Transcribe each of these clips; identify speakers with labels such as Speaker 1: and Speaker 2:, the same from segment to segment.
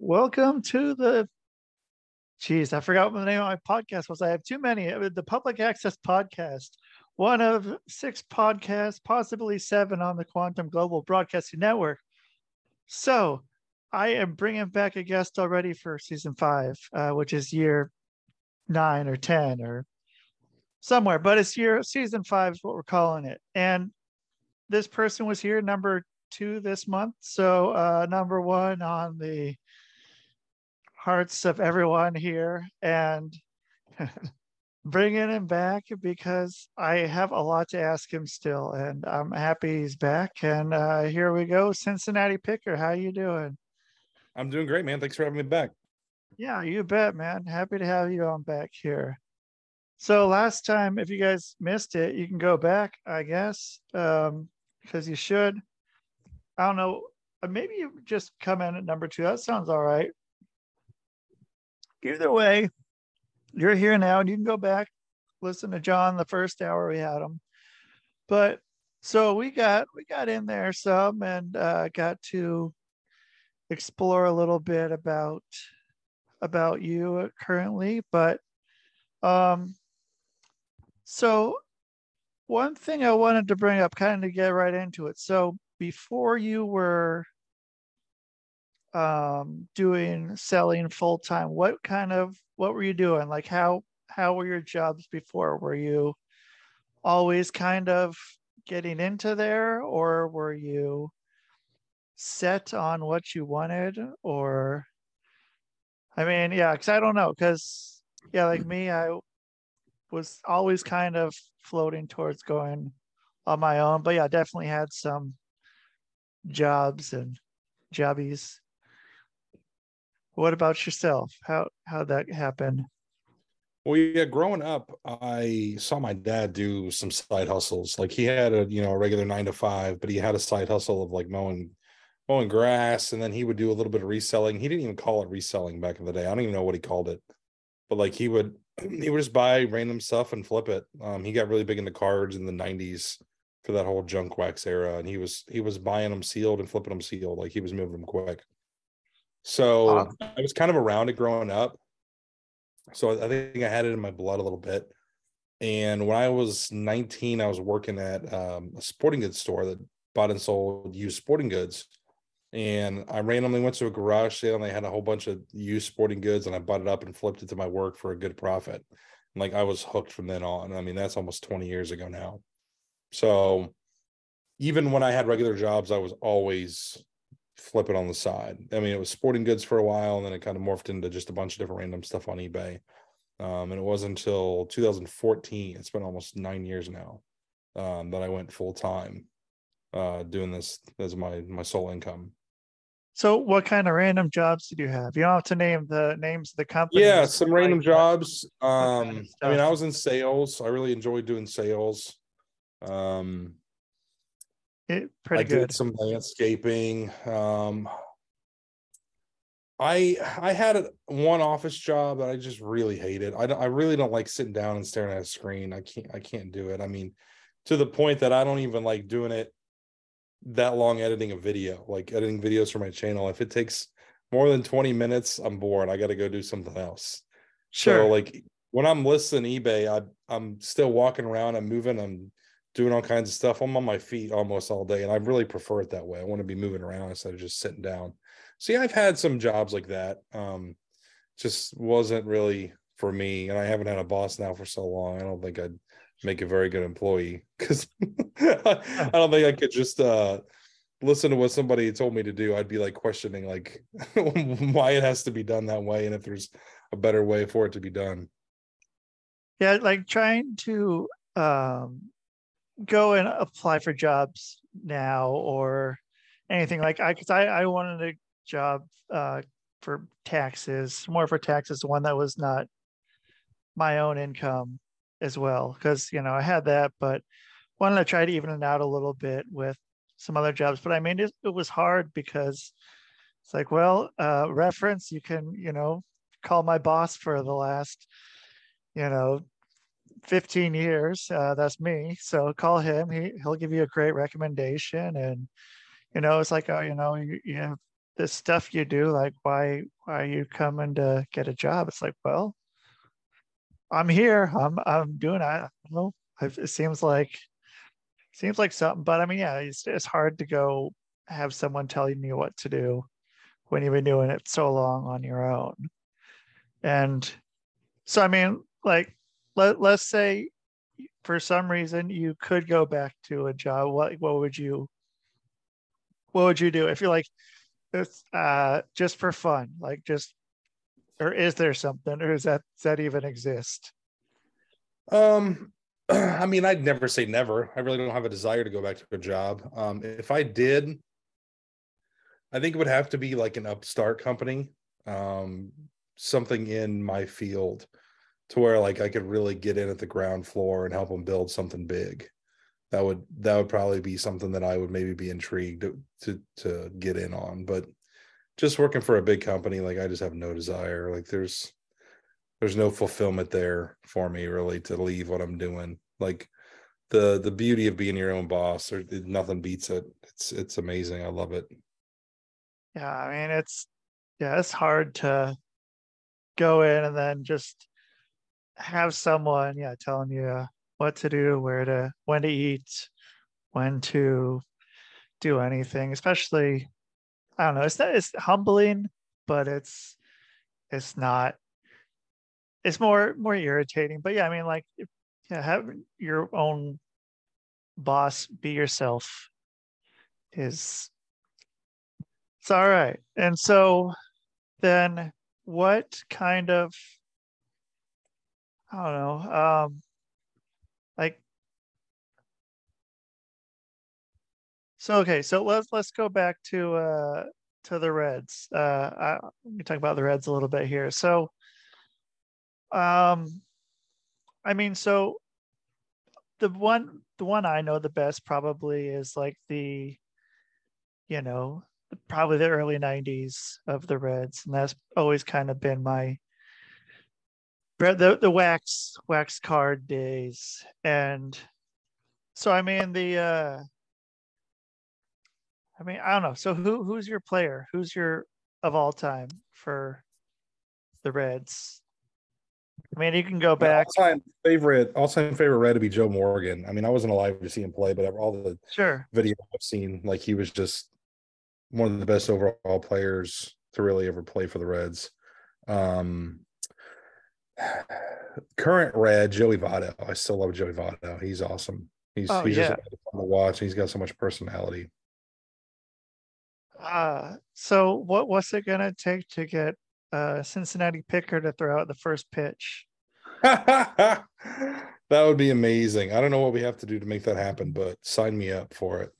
Speaker 1: Welcome to the. Geez, I forgot what the name of my podcast was. I have too many. The Public Access Podcast, one of six podcasts, possibly seven on the Quantum Global Broadcasting Network. So, I am bringing back a guest already for season five, uh, which is year nine or ten or somewhere, but it's year season five is what we're calling it. And this person was here number two this month. So uh, number one on the hearts of everyone here and bringing him back because I have a lot to ask him still, and I'm happy he's back. And uh, here we go, Cincinnati Picker. How you doing?
Speaker 2: I'm doing great, man. Thanks for having me back.
Speaker 1: Yeah, you bet, man. Happy to have you on back here. So last time, if you guys missed it, you can go back, I guess, um, because you should. I don't know. uh, Maybe you just come in at number two. That sounds all right. Either way, you're here now, and you can go back, listen to John the first hour we had him. But so we got we got in there some and uh, got to explore a little bit about about you currently, but um so one thing I wanted to bring up kind of to get right into it. So before you were um doing selling full time, what kind of what were you doing? Like how how were your jobs before? Were you always kind of getting into there or were you set on what you wanted or I mean, yeah, because I don't know. Because, yeah, like me, I was always kind of floating towards going on my own. But yeah, definitely had some jobs and jobbies. What about yourself? How how'd that happen?
Speaker 2: Well, yeah, growing up, I saw my dad do some side hustles. Like he had a, you know, a regular nine to five, but he had a side hustle of like mowing mowing grass, and then he would do a little bit of reselling. He didn't even call it reselling back in the day. I don't even know what he called it. But like he would he would just buy random stuff and flip it. Um, he got really big into cards in the 90s for that whole junk wax era. And he was he was buying them sealed and flipping them sealed. Like he was moving them quick. So
Speaker 1: Wow.
Speaker 2: I was kind of around it growing up. So I think I had it in my blood a little bit. And when I was 19, I was working at um, a sporting goods store that bought and sold used sporting goods. And I randomly went to a garage sale and they had a whole bunch of used sporting goods and I bought it up and flipped it to my work for a good profit. And like I was hooked from then on. I mean, that's almost 20 years ago now. So even when I had regular jobs, I was always flipping on the side. I mean, it was sporting goods for a while and then it kind of morphed into just a bunch of different random stuff on eBay. Um, and it wasn't until 2014, it's been almost nine years now, um, that I went full time uh doing this as my my sole income.
Speaker 1: So what kind of random jobs did you have? You don't have to name the names of the companies.
Speaker 2: yeah some random
Speaker 1: like,
Speaker 2: jobs
Speaker 1: kind of
Speaker 2: um i mean i was in sales i really enjoyed doing sales um
Speaker 1: It, pretty
Speaker 2: i
Speaker 1: good.
Speaker 2: did some landscaping um i i had a, one office job that i just really hated. I, I really don't like sitting down and staring at a screen. I can't i can't do it. I mean to the point that i don't even like doing it that long editing a video like editing videos for my channel. If it takes more than 20 minutes i'm bored. I got to go do something else.
Speaker 1: Sure.
Speaker 2: So like when I'm listing eBay, I I'm still walking around, I'm moving, I'm doing all kinds of stuff. I'm on my feet almost all day, and I really prefer it that way. I want to be moving around instead of just sitting down. See, I've had some jobs like that. Um, just wasn't really for me, and I haven't had a boss now for so long. I don't think I'd make a very good employee because I don't think I could just uh listen to what somebody told me to do. I'd be like questioning like why it has to be done that way, and if there's a better way for it to be done.
Speaker 1: yeah like trying to um go and apply for jobs now or anything like i because I, I wanted a job uh for taxes more for taxes one that was not my own income as well because you know i had that but wanted to try to even it out a little bit with some other jobs but i mean it, it was hard because it's like well uh reference you can you know call my boss for the last you know 15 years uh, that's me so call him he, he'll give you a great recommendation and you know it's like oh you know you, you have this stuff you do, like why why are you coming to get a job? It's like, well, I'm here. I'm I'm doing I don't know. It seems like seems like something, but I mean, yeah, it's it's hard to go have someone telling you what to do when you've been doing it so long on your own. And so I mean, like let let's say for some reason you could go back to a job, what what would you what would you do if you're like it's uh just for fun, like just or is there something or is that does that even exist?
Speaker 2: Um I mean, I'd never say never. I really don't have a desire to go back to a job. Um, if I did, I think it would have to be like an upstart company, um, something in my field to where like I could really get in at the ground floor and help them build something big. That would that would probably be something that I would maybe be intrigued to to, to get in on. But just working for a big company, like I just have no desire. Like there's there's no fulfillment there for me really to leave what I'm doing. Like the the beauty of being your own boss, or nothing beats it. It's it's amazing. I love it.
Speaker 1: Yeah, I mean it's yeah, it's hard to go in and then just have someone, yeah, telling you uh, what to do, where to, when to eat, when to do anything, especially, I don't know, it's not, it's humbling, but it's, it's not, it's more, more irritating. But yeah, I mean, like, yeah, have your own boss, be yourself is, it's all right. And so then what kind of I don't know. Um, like, so okay, so let's let's go back to uh to the Reds. Uh, I, let me talk about the Reds a little bit here. So, um, I mean, so the one the one I know the best probably is like the, you know, probably the early '90s of the Reds, and that's always kind of been my the the wax wax card days. And so i mean the uh i mean i don't know. So who who's your player? Who's your of all time for the reds? I mean you can go back.
Speaker 2: all-time favorite all-time favorite red to be joe morgan. I mean i wasn't alive to see him play but all the
Speaker 1: sure.
Speaker 2: video i've seen like he was just one of the best overall players to really ever play for the reds. Um current red Joey Votto. I still love Joey Votto. He's awesome. He's oh, he's yeah. just fun to watch. He's got so much personality.
Speaker 1: Uh so what what's it gonna take to get uh Cincinnati Picker to throw out the first pitch?
Speaker 2: that would be amazing. I don't know what we have to do to make that happen, but sign me up for it.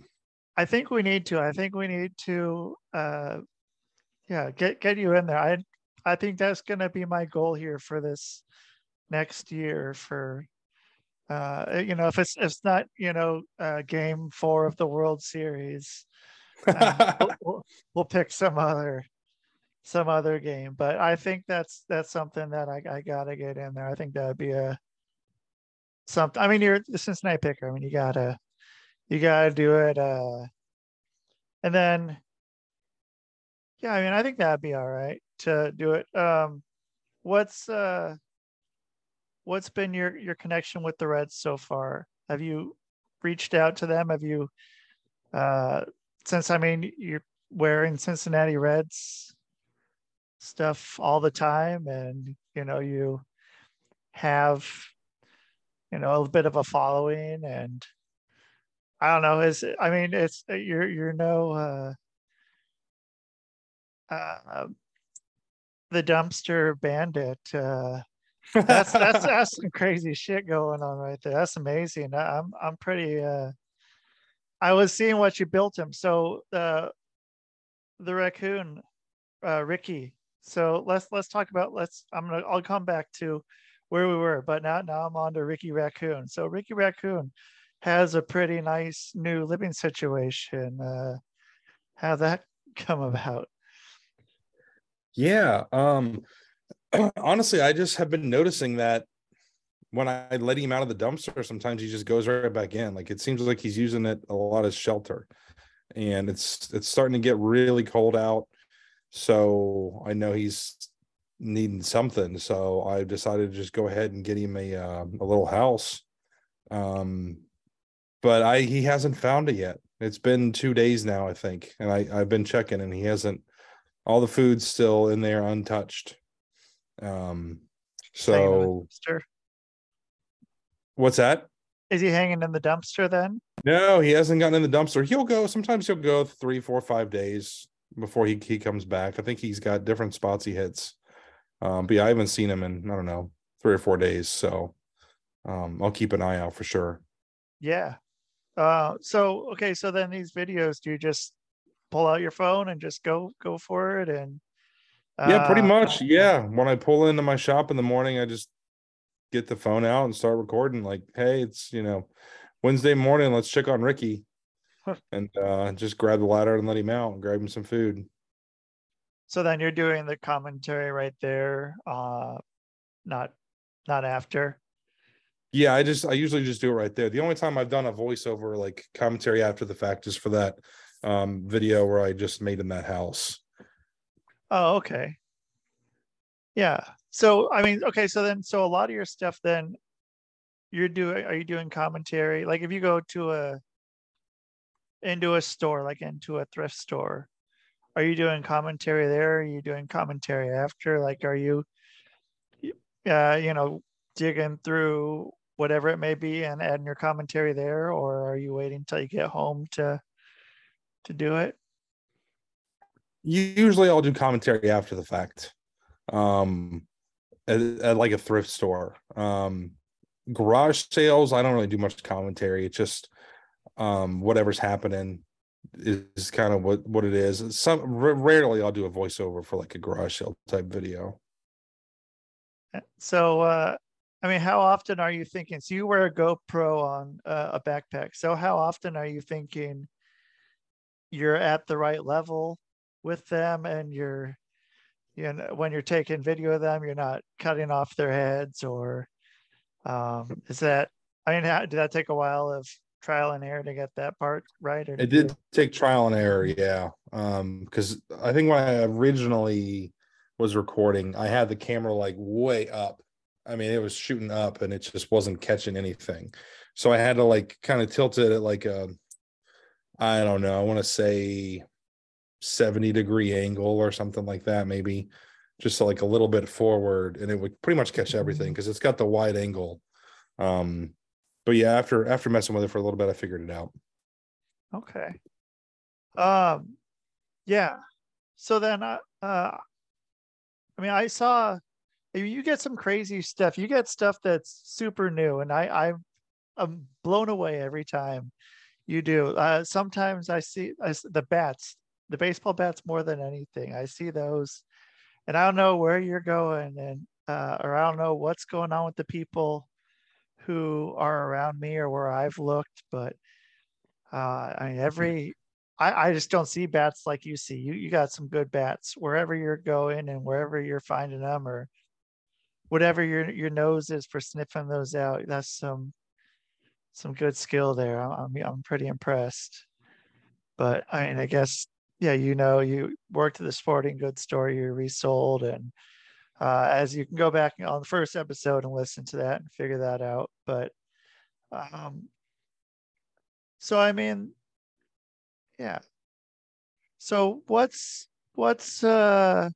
Speaker 1: I think we need to. I think we need to uh yeah, get get you in there. I I think that's going to be my goal here for this next year for uh you know if it's if it's not you know uh game 4 of the World Series uh, we'll, we'll, we'll, pick some other some other game but I think that's that's something that I, I got to get in there. I think that would be a something I mean you're the Cincinnati picker. I mean you got to you got to do it uh and then yeah I mean I think that'd be all right to do it. Um, what's uh, what's been your your connection with the Reds so far? Have you reached out to them? Have you uh, since I mean you're wearing Cincinnati Reds stuff all the time, and you know you have you know a bit of a following and I don't know. Is I mean, it's you're you're no uh, uh, the dumpster bandit. Uh, that's that's that's some crazy shit going on right there. That's amazing. I'm I'm pretty. Uh, I was seeing what you built him. So uh, the raccoon, uh, Ricky. So let's let's talk about let's. I'm gonna I'll come back to where we were, but now now I'm on to Ricky Raccoon. So Ricky Raccoon has a pretty nice new living situation. Uh, how that come about?
Speaker 2: Yeah. Um honestly, I just have been noticing that when I let him out of the dumpster, sometimes he just goes right back in. Like it seems like he's using it a lot as shelter. And it's it's starting to get really cold out. So I know he's needing something. So I decided to just go ahead and get him a uh, a little house. Um, but I he hasn't found it yet. It's been two days now, I think, and I I've been checking, and he hasn't. All the food's still in there untouched. Um, so what's that?
Speaker 1: Is he hanging in the dumpster then?
Speaker 2: No, he hasn't gotten in the dumpster. He'll go. Sometimes he'll go three, four, five days before he he comes back. I think he's got different spots he hits. Um, but yeah, I haven't seen him in I don't know three or four days. So um, I'll keep an eye out for sure.
Speaker 1: Yeah. Uh, so okay, so then these videos, do you just pull out your phone and just go go for it and
Speaker 2: uh, yeah pretty much yeah. When i pull into my shop in the morning i just get the phone out and start recording like hey it's you know wednesday morning let's check on ricky. And uh just grab the ladder and let him out and grab him some food.
Speaker 1: So then you're doing the commentary right there uh not not after?
Speaker 2: Yeah i just i usually just do it right there. The only time i've done a voiceover like commentary after the fact is for that um video where i just made in that house
Speaker 1: oh okay yeah so I mean, okay, so then so a lot of your stuff then you're doing are you doing commentary? Like if you go to a into a store, like into a thrift store, are you doing commentary there? Are you doing commentary after? Like are you uh, you know, digging through whatever it may be and adding your commentary there, or are you waiting until you get home to to do it?
Speaker 2: Usually I'll do commentary after the fact. Um at, at like a thrift store. Um, garage sales, I don't really do much commentary. It's just um, whatever's happening is kind of what what it is. Some rarely I'll do a voiceover for like a garage sale type video.
Speaker 1: Uh, so, uh, I mean, how often are you thinking? So you wear a GoPro on uh, a backpack. So how often are you thinking you're at the right level with them and you're you know when you're taking video of them you're not cutting off their heads or um is that i mean how, did that take a while of trial and error to get that part right or
Speaker 2: it did you... take trial and error yeah um because i think when i originally was recording i had the camera like way up. I mean it was shooting up and it just wasn't catching anything. So i had to like kind of tilt it at like a i don't know i want to say 70 degree angle or something like that, maybe just like a little bit forward, and it would pretty much catch everything because mm-hmm. it's got the wide angle. Um, but yeah, after after messing with it for a little bit, I figured it out.
Speaker 1: Okay. Um, yeah. So then, uh, uh I mean, I saw you get some crazy stuff. You get stuff that's super new, and I I'm I'm blown away every time you do. Uh, sometimes I see I, the bats the baseball bats more than anything. I see those, and I don't know where you're going, and uh, or I don't know what's going on with the people who are around me or where I've looked, but uh, I mean every I, I just don't see bats like you see. You you got some good bats wherever you're going and wherever you're finding them or whatever your your nose is for sniffing those out. That's some some good skill there. I'm I'm pretty impressed. But I mean, I guess yeah, you know, you worked at the sporting goods store, you resold, and uh, as you can go back on the first episode and listen to that and figure that out. But um, so I mean, yeah. So what's what's uh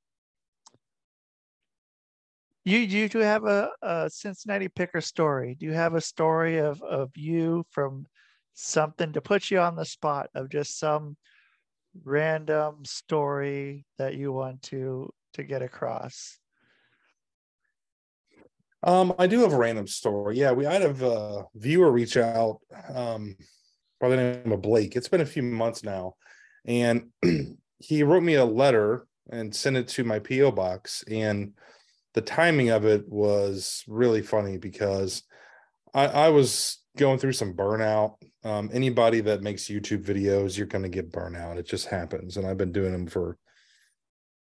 Speaker 1: you you do have a, a Cincinnati picker story. Do you have a story of of you from something to put you on the spot of just some random story that you want to to get across?
Speaker 2: Um, I do have a random story. Yeah, we I had a viewer reach out um, by the name of Blake. It's been a few months now, and he wrote me a letter and sent it to my PO box. And the timing of it was really funny because I, I was going through some burnout. Um, anybody that makes YouTube videos, you're going to get burnout. It just happens. And I've been doing them for,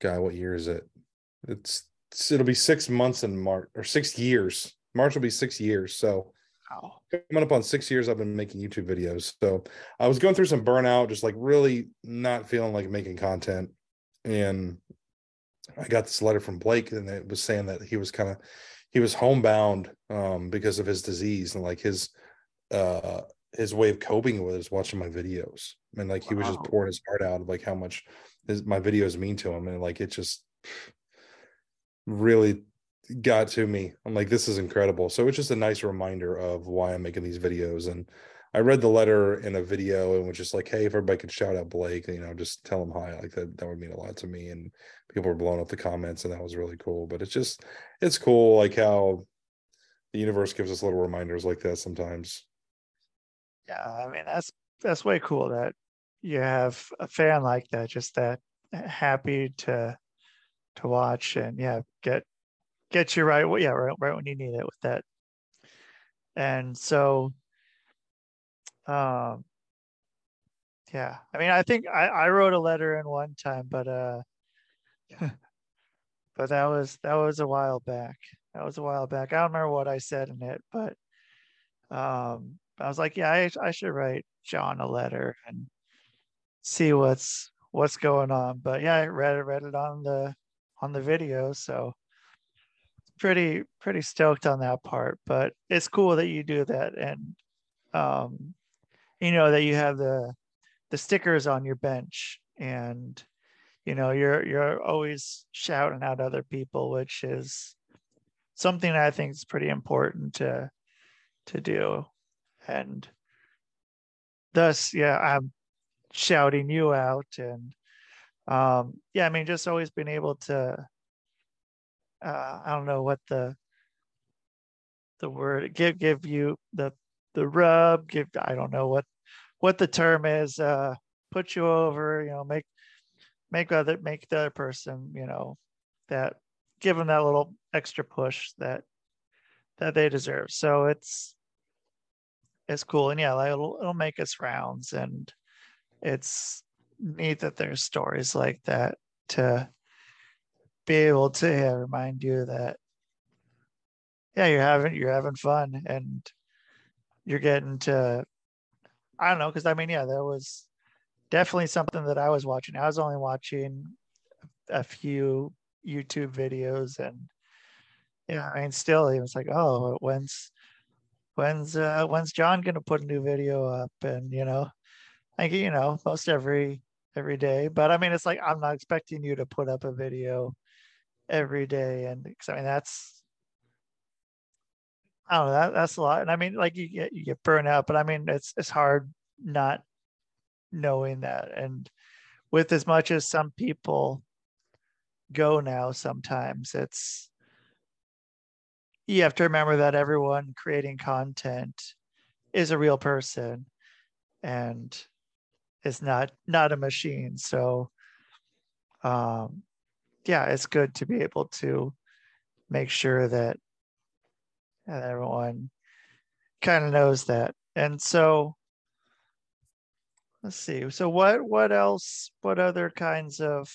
Speaker 2: God, what year is it? It's, it's it'll be six months in March or six years. March will be six years. So wow. coming up on six years, I've been making YouTube videos. So I was going through some burnout, just like really not feeling like making content. And I got this letter from Blake, and it was saying that he was kind of he was homebound um, because of his disease, and like his uh, his way of coping with it is watching my videos, and like he was just pouring his heart out of like how much his, my videos mean to him, and like it just really got to me. I'm like, this is incredible. So it's just a nice reminder of why I'm making these videos. And I read the letter in a video and was just like, hey, if everybody could shout out Blake, you know, just tell him hi. Like that, that would mean a lot to me. And people were blowing up the comments, and that was really cool. But it's just, it's cool, like how the universe gives us little reminders like that sometimes.
Speaker 1: Yeah, I mean that's that's way cool that you have a fan like that, just that uh, happy to to watch and yeah, get get you right. Yeah, right, right when you need it with that. And so, um, yeah, I mean, I think I, I wrote a letter in one time, but uh, but that was that was a while back. That was a while back. I don't remember what I said in it, but um, I was like, yeah, I, I should write John a letter and see what's what's going on. But yeah, I read it read it on the on the video, so pretty pretty stoked on that part. But it's cool that you do that, and um, you know that you have the the stickers on your bench, and you know you're you're always shouting out other people, which is something I think is pretty important to to do, and thus, yeah, I'm shouting you out and um yeah i mean just always being able to uh i don't know what the the word give give you the the rub give i don't know what what the term is uh put you over you know make make other make the other person you know that give them that little extra push that that they deserve. So it's it's cool. And yeah like it'll, it'll make us rounds. And it's neat that there's stories like that to be able to yeah, remind you that yeah you're having you're having fun. And you're getting to i don't know because i mean yeah there was definitely something that i was watching. I was only watching a few youtube videos and yeah i mean still it was like oh when's when's uh when's john gonna put a new video up? And you know I like you know most every every day. But i mean it's like i'm not expecting you to put up a video every day. And because i mean that's i don't know that, that's a lot. And i mean like you get you get burned out but i mean it's it's hard not knowing that. And with as much as some people go now sometimes it's you have to remember that everyone creating content is a real person and is not not a machine. So um yeah it's good to be able to make sure that everyone kind of knows that and so let's see so what what else what other kinds of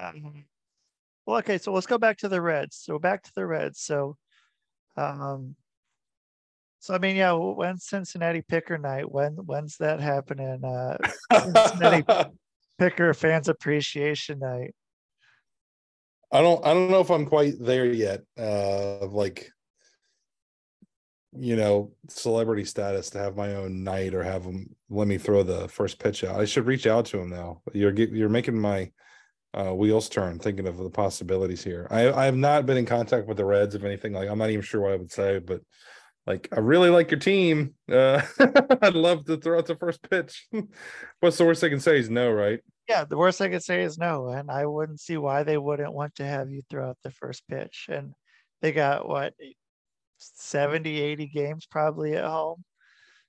Speaker 1: um, well okay so let's go back to the reds so back to the reds so um so I mean, yeah, when's Cincinnati Picker Night? When when's that happening? Uh, Cincinnati Picker Fans Appreciation Night.
Speaker 2: I don't I don't know if I'm quite there yet. Uh, like you know, celebrity status to have my own night or have them let me throw the first pitch out. I should reach out to him now. You're you're making my uh, wheels turn thinking of the possibilities here. I I have not been in contact with the Reds of anything like I'm not even sure what I would say, but like I really like your team. Uh, I'd love to throw out the first pitch. What's the worst they can say is no, right?
Speaker 1: Yeah, the worst I could say is no, and I wouldn't see why they wouldn't want to have you throw out the first pitch. And they got what 70, 80 games probably at home,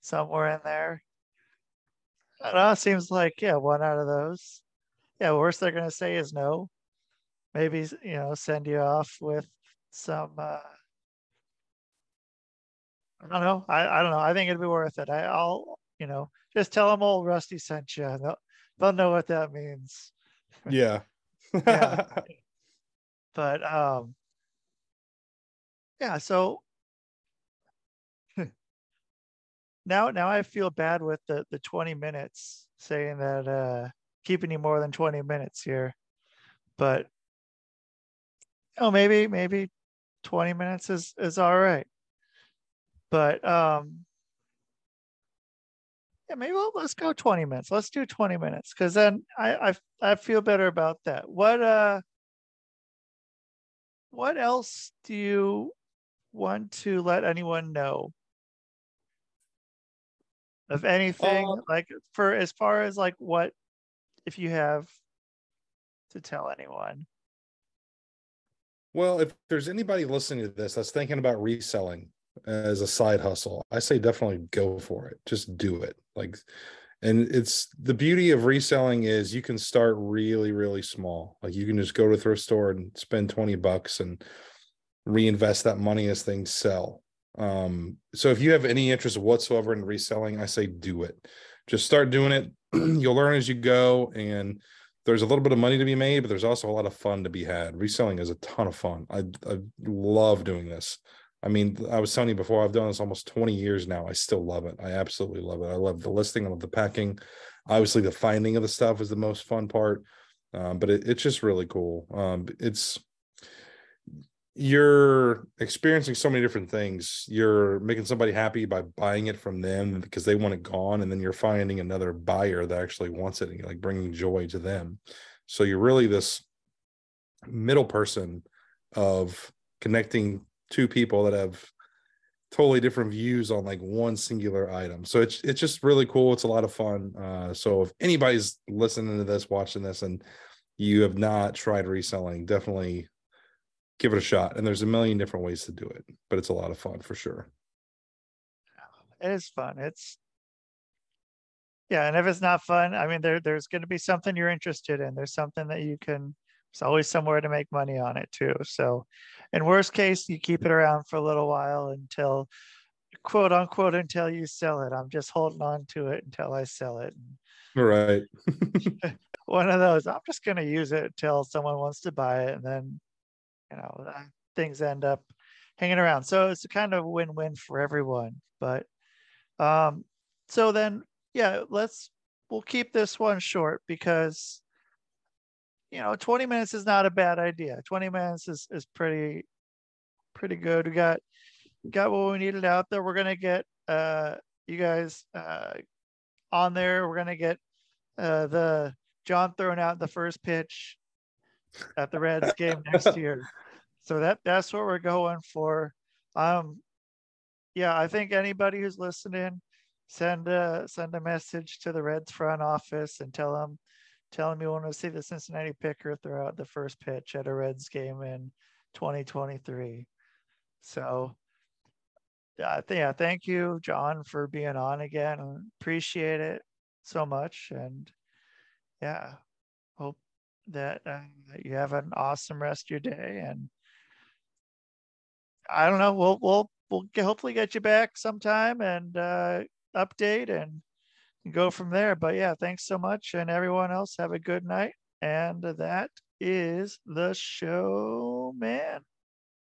Speaker 1: somewhere in there. It seems like yeah, one out of those. Yeah, worst they're gonna say is no. Maybe you know send you off with some. Uh, I don't know. I, I don't know. I think it'd be worth it. I, I'll, you know, just tell them old Rusty sent you. They'll, they'll know what that means.
Speaker 2: Yeah.
Speaker 1: yeah. But um, yeah. So now, now I feel bad with the the twenty minutes saying that uh keeping you more than 20 minutes here. But oh, maybe maybe 20 minutes is is all right. But um yeah, maybe we'll, let's go 20 minutes. Let's do 20 minutes because then I, I I feel better about that. What uh what else do you want to let anyone know of anything
Speaker 2: Uh,
Speaker 1: like for as far as like what if you have to tell anyone
Speaker 2: Well, if there's anybody listening to this that's thinking about reselling as a side hustle, I say definitely go for it. Just do it. Like, and it's the beauty of reselling is you can start really, really small. Like you can just go to a thrift store and spend 20 bucks and reinvest that money as things sell. Um, so if you have any interest whatsoever in reselling, I say do it. Just start doing it. You'll learn as you go and there's a little bit of money to be made, but there's also a lot of fun to be had. Reselling is a ton of fun. I, I love doing this. I mean, I was telling you before, I've done this almost 20 years now. I still love it. I absolutely love it. I love the listing, I love the packing. Obviously, the finding of the stuff is the most fun part, um, but it, it's just really cool. Um, it's you're experiencing so many different things. You're making somebody happy by buying it from them because they want it gone, and then you're finding another buyer that actually wants it, and you're like bringing joy to them. So you're really this middle person of connecting two people that have totally different views on like one singular item. So it's it's just really cool. It's a lot of fun. Uh, so if anybody's listening to this, watching this, and you have not tried reselling, definitely give it a shot. And there's a million different ways to do it, but it's a lot of fun for sure.
Speaker 1: it is fun it's yeah and if it's not fun i mean there there's going to be something you're interested in there's something that you can there's always somewhere to make money on it too. So in worst case you keep it around for a little while until quote unquote until you sell it. I'm just holding on to it until i sell it.
Speaker 2: All right.
Speaker 1: one of those i'm just going to use it until someone wants to buy it and then you know uh, things end up hanging around. So it's a kind of a win-win for everyone but um so then yeah let's we'll keep this one short because you know 20 minutes is not a bad idea. 20 minutes is is pretty pretty good. We got got what we needed out there. We're gonna get uh you guys uh on there. We're gonna get uh the john throwing out the first pitch at the reds game next year. So that that's what we're going for. Um yeah i think anybody who's listening send a send a message to the reds front office and tell them tell them you want to see the cincinnati picker throw out the first pitch at a reds game in 2023 so yeah, th- yeah thank you john for being on again. Appreciate it so much and yeah hope that uh, you have an awesome rest of your day and i don't know we'll we'll we'll hopefully get you back sometime and uh update and go from there. But yeah thanks so much. And everyone else have a good night. And that is the show man